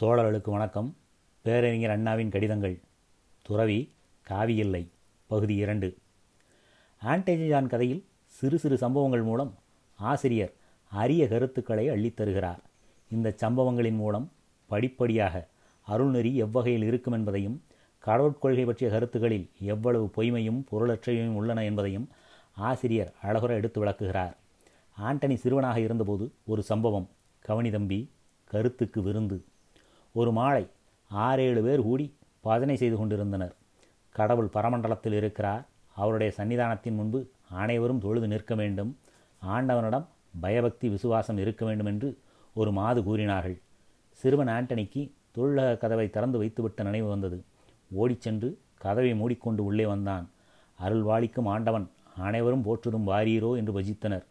தோழர்களுக்கு வணக்கம். பேரறிஞர் அண்ணாவின் கடிதங்கள். துறவி காவியில்லை. பகுதி இரண்டு. ஆன்டேஜான் கதையில் சிறு சிறு சம்பவங்கள் மூலம் ஆசிரியர் அரிய கருத்துக்களை அள்ளித் தருகிறார். இந்த சம்பவங்களின் மூலம் படிப்படியாக அருள்நெறி எவ்வகையில் இருக்கும் என்பதையும் கடவுட்கொள்கை பற்றிய கருத்துக்களில் எவ்வளவு பொய்மையும் பொருளற்றையும் உள்ளன என்பதையும் ஆசிரியர் அழகுற எடுத்து விளக்குகிறார். ஆண்டனி சிறுவனாக இருந்தபோது ஒரு சம்பவம். கவனிதம்பி கருத்துக்கு விருந்து. ஒரு மாலை ஆறேழு பேர் கூடி பஜனை செய்து கொண்டிருந்தனர். கடவுள் பரமண்டலத்தில் இருக்கிறார். அவருடைய சன்னிதானத்தின் முன்பு அனைவரும் தொழுது நிற்க வேண்டும். ஆண்டவனிடம் பயபக்தி விசுவாசம் இருக்க வேண்டும் என்று ஒரு மாது கூறினார்கள். சிறுவன் ஆண்டனிக்கு தொழிலக கதவை திறந்து வைத்துவிட்ட நினைவு வந்தது. ஓடிச் சென்று கதவை மூடிக்கொண்டு உள்ளே வந்தான். அருள்வாளிக்கும் ஆண்டவன் அனைவரும் போற்றுதும் வாரீரோ என்று பஜித்தனர்.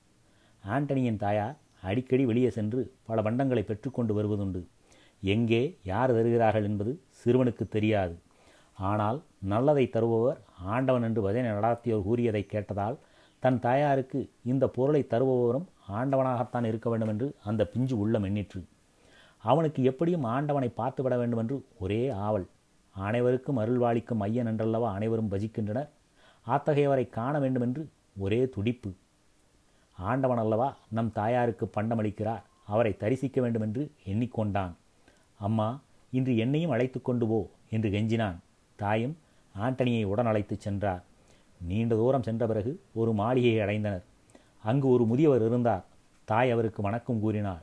ஆண்டனியின் தாயார் அடிக்கடி வெளியே சென்று பல பண்டங்களை பெற்றுக்கொண்டு வருவதுண்டு. எங்கே யார் தருகிறார்கள் என்பது சிறுவனுக்கு தெரியாது. ஆனால் நல்லதை தருபவர் ஆண்டவன் என்று பஜனை நடாத்தியோர் கூறியதை கேட்டதால் தன் தாயாருக்கு இந்த பொருளை தருபவரும் ஆண்டவனாகத்தான் இருக்க வேண்டும் என்று அந்த பிஞ்சு உள்ளம் எண்ணிற்று. அவனுக்கு எப்படியும் ஆண்டவனை பார்த்துவிட வேண்டும் என்று ஒரே ஆவல். அனைவருக்கும் அருள்வாளிக்கும் ஐயன் என்றல்லவா அனைவரும் பஜிக்கின்றனர். அத்தகையவரை காண வேண்டுமென்று ஒரே துடிப்பு. ஆண்டவன் அல்லவா நம் தாயாருக்கு பண்டமளிக்கிறார். அவரை தரிசிக்க வேண்டுமென்று எண்ணிக்கொண்டான். அம்மா இன்று என்னையும் அழைத்து கொண்டு போ என்று கெஞ்சினான். தாயும் ஆண்டனியை உடன் அழைத்துச் சென்றார். நீண்ட தூரம் சென்ற பிறகு ஒரு மாளிகையை அடைந்தனர். அங்கு ஒரு முதியவர் இருந்தார். தாய் அவருக்கு வணக்கம் கூறினாள்.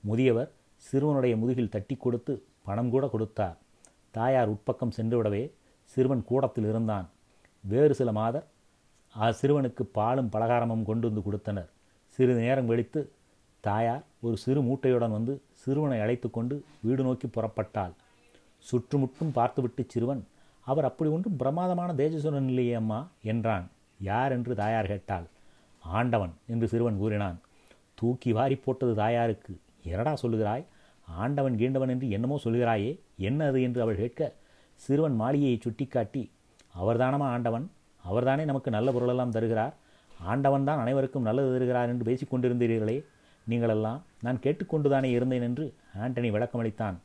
முதியவர் சிறுவனுடைய முதுகில் தட்டி கொடுத்து பணம் கூட கொடுத்தார். தாயார் உட்பக்கம் சென்றுவிடவே சிறுவன் கூடத்தில் இருந்தான். வேறு சில மாதர் சிறுவனுக்கு பாலும் பலகாரமும் கொண்டு வந்து கொடுத்தனர். சிறிது நேரம் கழித்து தாயார் ஒரு சிறு மூட்டையுடன் வந்து சிறுவனை அழைத்து கொண்டு வீடு நோக்கி புறப்பட்டாள். சுற்றுமுற்றும் பார்த்துவிட்டு சிறுவன் அவர் அப்படி ஒன்றும் பிரமாதமான தேஜசுரன் இல்லையே அம்மா என்றான். யார் என்று தாயார் கேட்டாள். ஆண்டவன் என்று சிறுவன் கூறினான். தூக்கி வாரி போட்டது தாயாருக்கு. எரடா சொல்லுகிறாய்? ஆண்டவன் கீண்டவன் என்று என்னமோ சொல்கிறாயே என்ன அது? என்று அவள் கேட்க சிறுவன் மாளிகையை சுட்டிக்காட்டி அவர்தானமா ஆண்டவன்? அவர்தானே நமக்கு நல்ல பொருளெல்லாம் தருகிறார். ஆண்டவன் தான் அனைவருக்கும் நல்லது தருகிறார் என்று பேசிக் கொண்டிருந்தீர்களே நீங்களெல்லாம் நான் கேட்டுக்கொண்டுதானே இருந்தேன் என்று ஆண்டனி விளக்கமளித்தான்.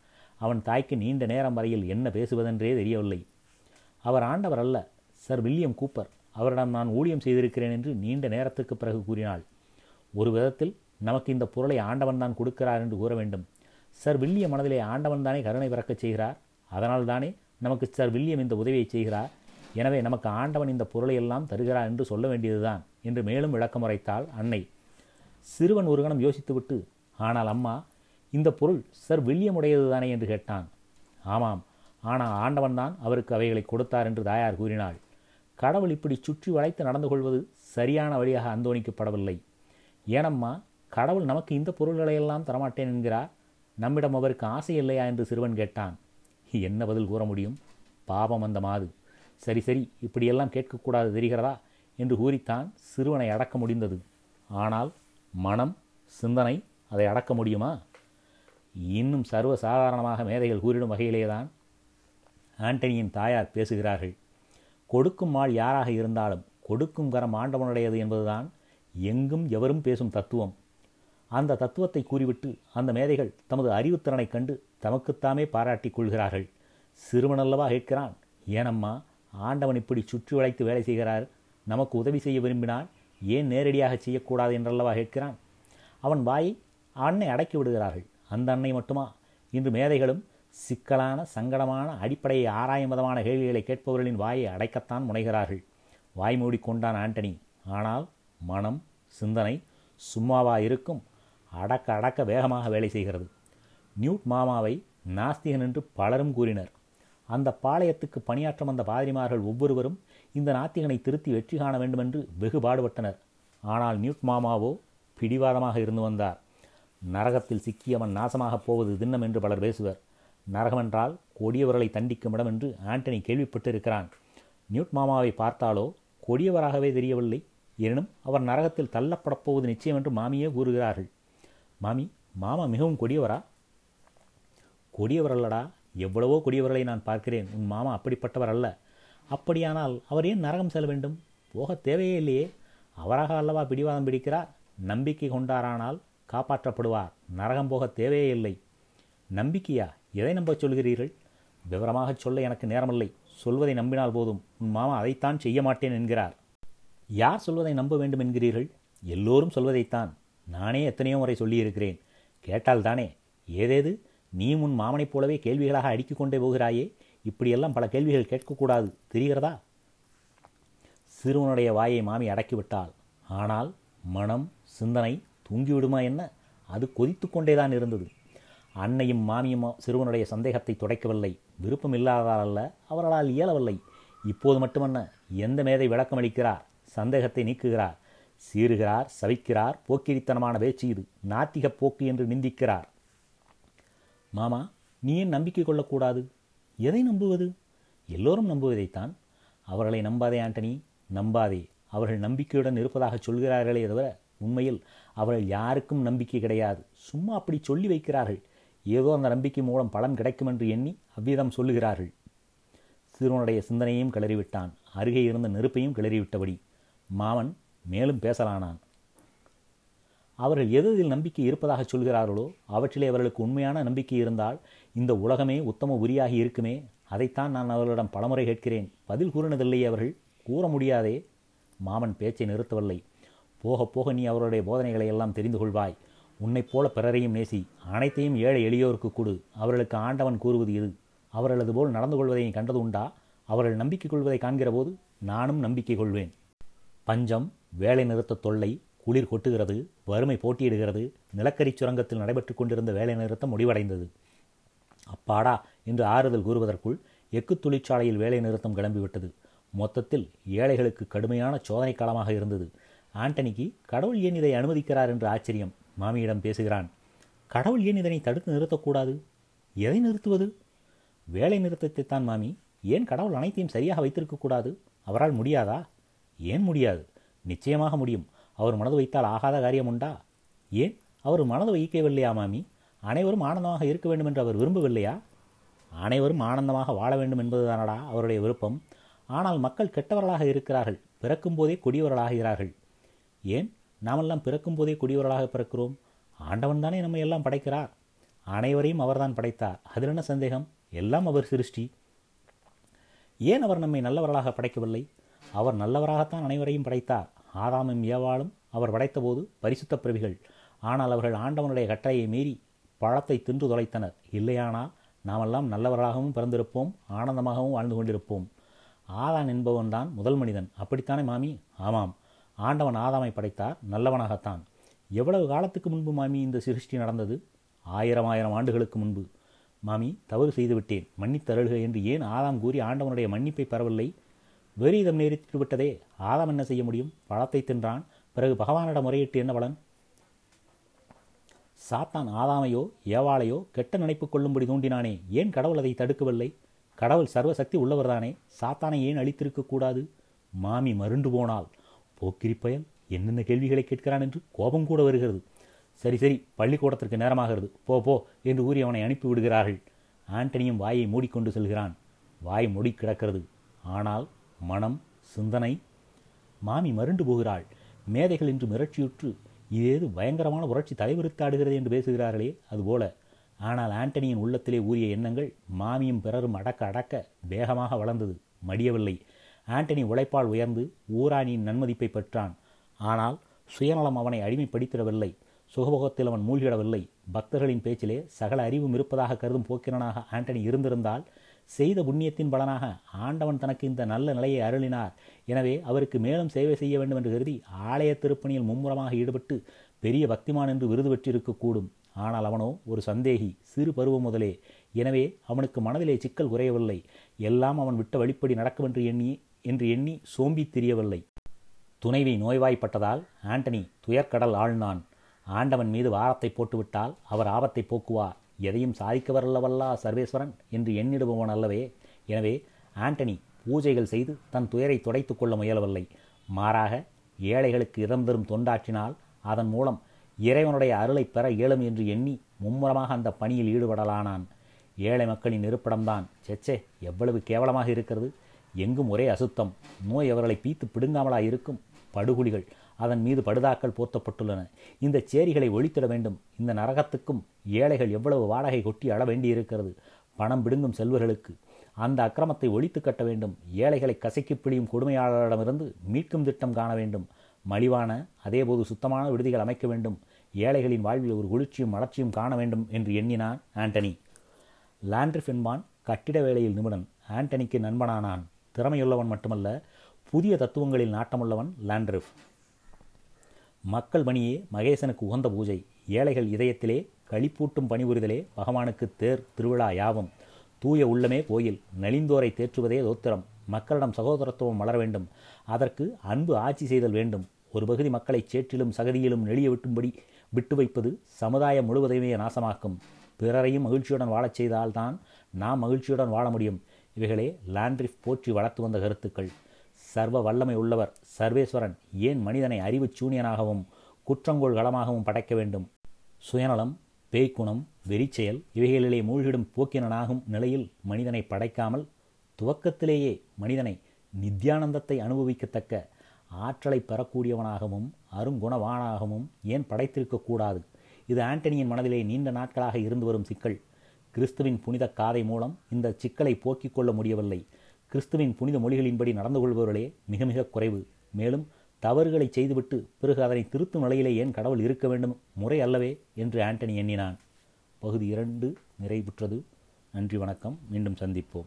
அவன் தாய்க்கு நீண்ட நேரம் வரையில் என்ன பேசுவதென்றே தெரியவில்லை. அவர் ஆண்டவர் அல்ல சர் வில்லியம் கூப்பர். அவரிடம் நான் ஊழியம் செய்திருக்கிறேன் என்று நீண்ட நேரத்துக்கு பிறகு கூறினாள். ஒரு விதத்தில் நமக்கு இந்த பொருளை ஆண்டவன் தான் கொடுக்கிறார் என்று கூற வேண்டும். சர் வில்லியம் மனதிலே ஆண்டவன் தானே கருணை பிறக்கச் செய்கிறார்? அதனால் தானே நமக்கு சர் வில்லியம் இந்த உதவியை செய்கிறார்? எனவே நமக்கு ஆண்டவன் இந்த பொருளை எல்லாம் தருகிறார் என்று சொல்ல வேண்டியதுதான் என்று மேலும் விளக்கமுறைத்தாள் அன்னை. சிறுவன் ஒரு கணம் யோசித்துவிட்டு ஆனால் அம்மா இந்த பொருள் சர் வில்லியமுடையது தானே? என்று கேட்டான். ஆமாம் ஆனால் ஆண்டவன் தான் அவருக்கு அவைகளை கொடுத்தார் என்று தாயார் கூறினாள். கடவுள் இப்படி சுற்றி வளைத்து நடந்து கொள்வது சரியான வழியாக அந்தோணிக்கப்படவில்லை. ஏனம்மா கடவுள் நமக்கு இந்த பொருள்களையெல்லாம் தரமாட்டேன் என்கிறார். நம்மிடம் அவருக்கு ஆசை இல்லையா? என்று சிறுவன் கேட்டான். என்ன பதில் கூற முடியும்? பாபம் அந்த மாது. சரி சரி இப்படியெல்லாம் கேட்கக்கூடாது தெரிகிறதா? என்று கூறித்தான் சிறுவனை அடக்க முடிந்தது. ஆனால் மனம் சிந்தனை அதை அடக்க முடியுமா? இன்னும் சர்வ சாதாரணமாக மேதைகள் கூறிடும் வகையிலேதான் ஆண்டனியின் தாயார் பேசுகிறார்கள். கொடுக்கும் ஆள் யாராக இருந்தாலும் கொடுக்கும் கரம் ஆண்டவனுடையது என்பதுதான் எங்கும் எவரும் பேசும் தத்துவம். அந்த தத்துவத்தை கூறிவிட்டு அந்த மேதைகள் தமது அறிவுத்திறனை கண்டு தமக்குத்தாமே பாராட்டிக் கொள்கிறார்கள். சிறுவனல்லவா கேட்கிறான் ஏனம்மா ஆண்டவன் இப்படி சுற்றி வளைத்து வேலை செய்கிறார் நமக்கு உதவி செய்ய விரும்பினால் ஏன் நேரடியாக செய்யக்கூடாது என்றல்லவா கேட்கிறான்? அவன் வாயை அன்னை அடக்கி விடுகிறார்கள். அந்த அன்னை மட்டுமா? இன்று மேதைகளும் சிக்கலான சங்கடமான அடிப்படையை ஆராயும் விதமான கேள்விகளை கேட்பவர்களின் வாயை அடைக்கத்தான் முனைகிறார்கள். வாய் மூடி கொண்டான் ஆண்டனி. ஆனால் மனம் சிந்தனை சும்மாவா இருக்கும். அடக்க அடக்க வேகமாக வேலை செய்கிறது. நியூட் மாமாவை நாஸ்திகன் என்று பலரும் கூறினர். அந்த பாளையத்துக்கு பணியாற்ற வந்த பாதிரிமார்கள் ஒவ்வொருவரும் இந்த நாத்திகனை திருத்தி வெற்றி காண வேண்டுமென்று வெகு பாடுபட்டனர் ஆனால் நியூட் மாமாவோ பிடிவாதமாக இருந்து வந்தார். நரகத்தில் சிக்கியவன் நாசமாகப் போவது தின்னம் என்று பலர் பேசுவர். நரகமென்றால் கொடியவர்களை தண்டிக்கும் இடம் என்று ஆண்டனி கேள்விப்பட்டிருக்கிறான். நியூட் மாமாவை பார்த்தாலோ கொடியவராகவே தெரியவில்லை. எனினும் அவர் நரகத்தில் தள்ளப்படப் போவது நிச்சயம் என்று மாமியே கூறுகிறார்கள். மாமி மாமா மிகவும் கொடியவரா? கொடியவர் அல்லடா எவ்வளவோ கொடியவர்களை நான் பார்க்கிறேன். உன் மாமா அப்படிப்பட்டவர் அல்ல. அப்படியானால் அவர் ஏன் நரகம் செல்ல வேண்டும்? போக தேவையே இல்லையே. அவராக அல்லவா பிடிவாதம் பிடிக்கிறார்? நம்பிக்கை கொண்டாரானால் காப்பாற்றப்படுவார். நரகம் போக தேவையே இல்லை. நம்பிக்கையா? எதை நம்பச் சொல்கிறீர்கள்? விவரமாகச் சொல்ல எனக்கு நேரமில்லை. சொல்வதை நம்பினால் போதும். உன் மாமா அதைத்தான் செய்ய மாட்டேன் என்கிறார். யார் சொல்வதை நம்ப வேண்டும் என்கிறீர்கள்? எல்லோரும் சொல்வதைத்தான். நானே எத்தனையோ முறை சொல்லியிருக்கிறேன். கேட்டால்தானே ஏதேது? நீ உன் மாமனைப் போலவே கேள்விகளாக அடுக்கிக் கொண்டே போகிறாயே? இப்படியெல்லாம் பல கேள்விகள் கேட்கக்கூடாது. தெரிகிறதா? சிறுவனுடைய வாயை மாமி அடக்கிவிட்டாள். ஆனால் மனம் சிந்தனை தூங்கிவிடுமா என்ன? அது கொதித்து கொண்டேதான் இருந்தது. அன்னையும் மாமியும் சிறுவனுடைய சந்தேகத்தை துடைக்கவில்லை. விருப்பம் இல்லாததால் அல்ல அவர்களால் இயலவில்லை. இப்போது மட்டுமன்ன எந்த மேதை விளக்கமளிக்கிறார்? சந்தேகத்தை நீக்குகிறார். சீறுகிறார் சவிக்கிறார். போக்கிரித்தனமான பேச்சு இது. நாத்திக போக்கு என்று நிந்திக்கிறார். மாமா நீ ஏன் நம்பிக்கை கொள்ளக்கூடாது? எதை நம்புவது? எல்லோரும் நம்புவதைத்தான். அவர்களை நம்பாதே ஆண்டனி. நம்பாதே. அவர்கள் நம்பிக்கையுடன் இருப்பதாக சொல்கிறார்களே தவிர உண்மையில் அவர்கள் யாருக்கும் நம்பிக்கை கிடையாது. சும்மா அப்படி சொல்லி வைக்கிறார்கள். ஏதோ அந்த நம்பிக்கை மூலம் பலன் கிடைக்கும் என்று எண்ணி அவ்விதம் சொல்லுகிறார்கள். சிறுவனுடைய சிந்தனையும் கிளறிவிட்டான். அருகே இருந்த நெருப்பையும் கிளறிவிட்டபடி மாமன் மேலும் பேசலானான். அவர்கள் எது நம்பிக்கை இருப்பதாக சொல்கிறார்களோ அவற்றிலே அவர்களுக்கு உண்மையான நம்பிக்கை இருந்தால் இந்த உலகமே உத்தம உரியாகி இருக்குமே அதைத்தான் நான் அவர்களிடம் பலமுறை கேட்கிறேன். பதில் கூறினதில்லையே அவர்கள் கூற முடியாதே மாமன் பேச்சை நிறுத்தவில்லை. போக போக நீ அவருடைய போதனைகளை எல்லாம் தெரிந்து கொள்வாய். உன்னைப் போல பிறரையும் நேசி அனைத்தையும் ஏழை எளியோருக்கு கொடு. அவர்களுக்கு ஆண்டவன் கூறுவது இது. அவர்களது போல் நடந்து கொள்வதை கண்டது உண்டா? அவர்கள் நம்பிக்கை கொள்வதை காண்கிற போது நானும் நம்பிக்கை கொள்வேன். பஞ்சம் வேலை நிறுத்த தொல்லை குளிர் கொட்டுகிறது வறுமை போட்டியிடுகிறது நிலக்கரி சுரங்கத்தில் நடைபெற்று கொண்டிருந்த வேலை நிறுத்தம் முடிவடைந்தது. அப்பாடா! என்று ஆறுதல் கூறுவதற்குள் எக்கு தொழிற்சாலையில் வேலை நிறுத்தம் கிளம்பிவிட்டது. மொத்தத்தில் ஏழைகளுக்கு கடுமையான சோதனை காலமாக இருந்தது. ஆண்டனிக்கு கடவுள் ஏன் இதை அனுமதிக்கிறார் என்று ஆச்சரியம். மாமியிடம் பேசுகிறான் கடவுள் ஏன் இதனை தடுத்து நிறுத்தக்கூடாது? எதை நிறுத்துவது? வேலை நிறுத்தத்தைத்தான் மாமி. ஏன் கடவுள் அனைத்தையும் சரியாக வைத்திருக்கக்கூடாது? அவரால் முடியாதா? ஏன் முடியாது? நிச்சயமாக முடியும். அவர் மனது வைத்தால் ஆகாத காரியம் உண்டா? ஏன்? அவர் மனது வைக்கவில்லையா மாமி? அனைவரும் ஆனந்தமாக இருக்க வேண்டும் என்று அவர் விரும்பவில்லையா? அனைவரும் ஆனந்தமாக வாழ வேண்டும் என்பதுதானடா அவருடைய விருப்பம். ஆனால் மக்கள் கெட்டவர்களாக இருக்கிறார்கள் பிறக்கும் போதே கொடியவர்களாகிறார்கள். ஏன்? நாமெல்லாம் பிறக்கும் போதே கொடியவர்களாக பிறக்கிறோம். ஆண்டவன் தானே நம்மை எல்லாம் படைக்கிறார். அனைவரையும் அவர்தான் படைத்தார். அதில் என்ன சந்தேகம்? எல்லாம் அவர் சிருஷ்டி. ஏன் அவர் நம்மை நல்லவர்களாக படைக்கவில்லை? அவர் நல்லவராகத்தான் அனைவரையும் படைத்தார். ஆதாமும் ஏவாளும் அவர் படைத்தபோது பரிசுத்த பிறவிகள். ஆனால் அவர்கள் ஆண்டவனுடைய கட்டளையை மீறி பழத்தை தின்று தொலைத்தனர். இல்லையானால் நாமெல்லாம் நல்லவராகவும் பிறந்திருப்போம் ஆனந்தமாகவும் வாழ்ந்து கொண்டிருப்போம். ஆதான் என்பவன்தான் முதல் மனிதன். அப்படித்தானே மாமி? ஆமாம். ஆண்டவன் ஆதாமை படைத்தார் நல்லவனாகத்தான். எவ்வளவு காலத்துக்கு முன்பு மாமி இந்த சிருஷ்டி நடந்தது? ஆயிரம் ஆயிரம் ஆண்டுகளுக்கு முன்பு. மாமி தவறு செய்துவிட்டேன். மன்னித்தருள்க என்று ஏன் ஆதாம் கூறி ஆண்டவனுடைய மன்னிப்பை பெறவில்லை? விபரீதம் நேரிட்டு விட்டதே. ஆதாம் என்ன செய்ய முடியும்? பழத்தை தின்றான். பிறகு பகவானிடம் முறையிட்டு என்ன பலன்? சாத்தான் ஆதாமையோ ஏவாளையோ கெட்ட நினைப்பு கொள்ளும்படி தூண்டினானே. ஏன் கடவுள் அதை தடுக்கவில்லை? கடவுள் சர்வசக்தி உள்ளவர்தானே. சாத்தானை ஏன் அழித்திருக்கக்கூடாது மாமி மருண்டு போனால். போக்கிரி பயல் என்னென்ன கேள்விகளை கேட்கிறான் என்று கோபம் கூட வருகிறது. சரி சரி பள்ளிக்கூடத்திற்கு நேரமாகிறது. போ போ என்று கூறி அவனை அனுப்பி விடுகிறார்கள். ஆண்டனியும் வாயை மூடிக்கொண்டு செல்கிறான். வாய் மூடி கிடக்கிறது. ஆனால் மனம் சிந்தனை. மாமி மருண்டு போகிறாள். மேதைகள் என்று மிரட்சியுற்று இதேது பயங்கரமான புரட்சி தலைவிரித்தாடுகிறது என்று பேசுகிறார்களே அதுபோல. ஆனால் ஆண்டனியின் உள்ளத்திலே ஊறிய எண்ணங்கள் மாமியும் பிறரும் அடக்க அடக்க வேகமாக வளர்ந்தது. மடியவில்லை. ஆண்டனி உழைப்பால் உயர்ந்து ஊராணியின் நன்மதிப்பை பெற்றான். ஆனால் சுயநலம் அவனை அடிமைப்படுத்திடவில்லை. சுகபோகத்தில் அவன் மூழ்கிடவில்லை. பக்தர்களின் பேச்சிலே சகல அறிவும் இருப்பதாக கருதும் போக்கிரனாக ஆண்டனி இருந்திருந்தால் செய்த புண்ணியத்தின் பலனாக ஆண்டவன் தனக்கு இந்த நல்ல நிலையை அருளினார். எனவே அவருக்கு மேலும் சேவை செய்ய வேண்டும் என்று கருதி ஆலய திருப்பணியில் மும்முரமாக ஈடுபட்டு பெரிய பக்திமான் என்று விருது பெற்றிருக்கக்கூடும். ஆனால் அவனோ ஒரு சந்தேகி சிறு பருவம் முதலே. எனவே அவனுக்கு மனதிலே சிக்கல் குறையவில்லை. எல்லாம் அவன் விட்ட வழிப்படி நடக்கும் என்று எண்ணி என்று எண்ணி சோம்பி திரியவில்லை. துணைவி நோய்வாய்ப்பட்டதால் ஆண்டனி துயர்க்கடல் ஆழ்ந்தான். ஆண்டவன் மீது வாரத்தை போட்டுவிட்டால் அவர் ஆபத்தை போக்குவார். எதையும் சாதிக்க வரலவல்லா சர்வேஸ்வரன் என்று எண்ணிடுபவன் அல்லவே. எனவே ஆண்டனி பூஜைகள் செய்து தன் துயரை துடைத்துக் கொள்ள முயலவில்லை. மாறாக ஏழைகளுக்கு இடம் தரும் தொண்டாற்றினால் அதன் மூலம் இறைவனுடைய அருளை பெற இயலும் என்று எண்ணி மும்முரமாக அந்த பணியில் ஈடுபடலானான். ஏழை மக்களின் இருப்பிடம்தான் செச்சே எவ்வளவு கேவலமாக இருக்கிறது. எங்கும் ஒரே அசுத்தம். நோய் அவர்களை பீத்து பிடுங்காமலா இருக்கும் படுகுழிகள். அதன் மீது படுதாக்கள் போர்த்தப்பட்டுள்ளன. இந்த சேரிகளை ஒழித்திட வேண்டும். இந்த நரகத்துக்கும் ஏழைகள் எவ்வளவு வாடகை கொட்டி அழ வேண்டியிருக்கிறது? பணம் பிடுங்கும் செல்வர்களுக்கு. அந்த அக்கிரமத்தை ஒழித்து கட்ட வேண்டும். ஏழைகளை கசக்கி பிழியும் கொடுமையாளரிடமிருந்து மீட்கும் திட்டம் காண வேண்டும். மலிவான அதேபோது சுத்தமான விடுதிகள் அமைக்க வேண்டும். ஏழைகளின் வாழ்வில் ஒரு குளிர்ச்சியும் வளர்ச்சியும் காண வேண்டும் என்று எண்ணினான் ஆண்டனி. லாண்ட்ரிஃப் என்பான் கட்டிட வேலையில் நிபுணன். ஆண்டனிக்கு நண்பனானான். திறமையுள்ளவன் மட்டுமல்ல புதிய தத்துவங்களில் நாட்டமுள்ளவன் லாண்ட்ரிஃப். மக்கள் பணியே மகேசனுக்கு உகந்த பூஜை. ஏழைகள் இதயத்திலே களிப்பூட்டும் பணிபுரிதலே பகவானுக்கு தேர் திருவிழா யாவும். தூய உள்ளமே கோயில் நலிந்தோரை தேற்றுவதே தோத்திரம். மக்களிடம் சகோதரத்துவம் வளர வேண்டும். அதற்கு அன்பு ஆட்சி செய்தல் வேண்டும். ஒரு பகுதி மக்களை சேற்றிலும் சகதியிலும் நெளிய விட்டும்படி விட்டு வைப்பது சமுதாயம் முழுவதையுமே நாசமாக்கும். பிறரையும் மகிழ்ச்சியுடன் வாழச் செய்தால்தான் நாம் மகிழ்ச்சியுடன் வாழ முடியும். இவைகளே லாண்ட்ரிஃப் போற்றி வளர்த்து வந்த கருத்துக்கள். சர்வ வல்லமை உள்ளவர் சர்வேஸ்வரன் ஏன் மனிதனை அறிவுச் சூனியனாகவும் குற்றங்கோள் களமாகவும் படைக்க வேண்டும்? சுயநலம் பேய்க்குணம் வெறிச்செயல் இவைகளிலே மூழ்கிடும் போக்கினனாகும் நிலையில் மனிதனை படைக்காமல் துவக்கத்திலேயே மனிதனை நித்யானந்தத்தை அனுபவிக்கத்தக்க ஆற்றலை பெறக்கூடியவனாகவும் அருங்குணவானாகவும் ஏன் படைத்திருக்கக்கூடாது இது ஆண்டனியின் மனதிலே நீண்ட நாட்களாக இருந்து வரும் சிக்கல். கிறிஸ்துவின் புனித காதை மூலம் இந்த சிக்கலை போக்கிக் கொள்ள முடியவில்லை. கிறிஸ்துவின் புனித மொழிகளின்படி நடந்து கொள்பவர்களே மிக மிக குறைவு. மேலும் தவறுகளை செய்துவிட்டு பிறகு அதனை திருத்தும் நிலையிலே ஏன் கடவுள் இருக்க வேண்டும்? முறை அல்லவே என்று ஆண்டனி எண்ணினான். பகுதி இரண்டு நிறைவுற்றது. நன்றி வணக்கம். மீண்டும் சந்திப்போம்.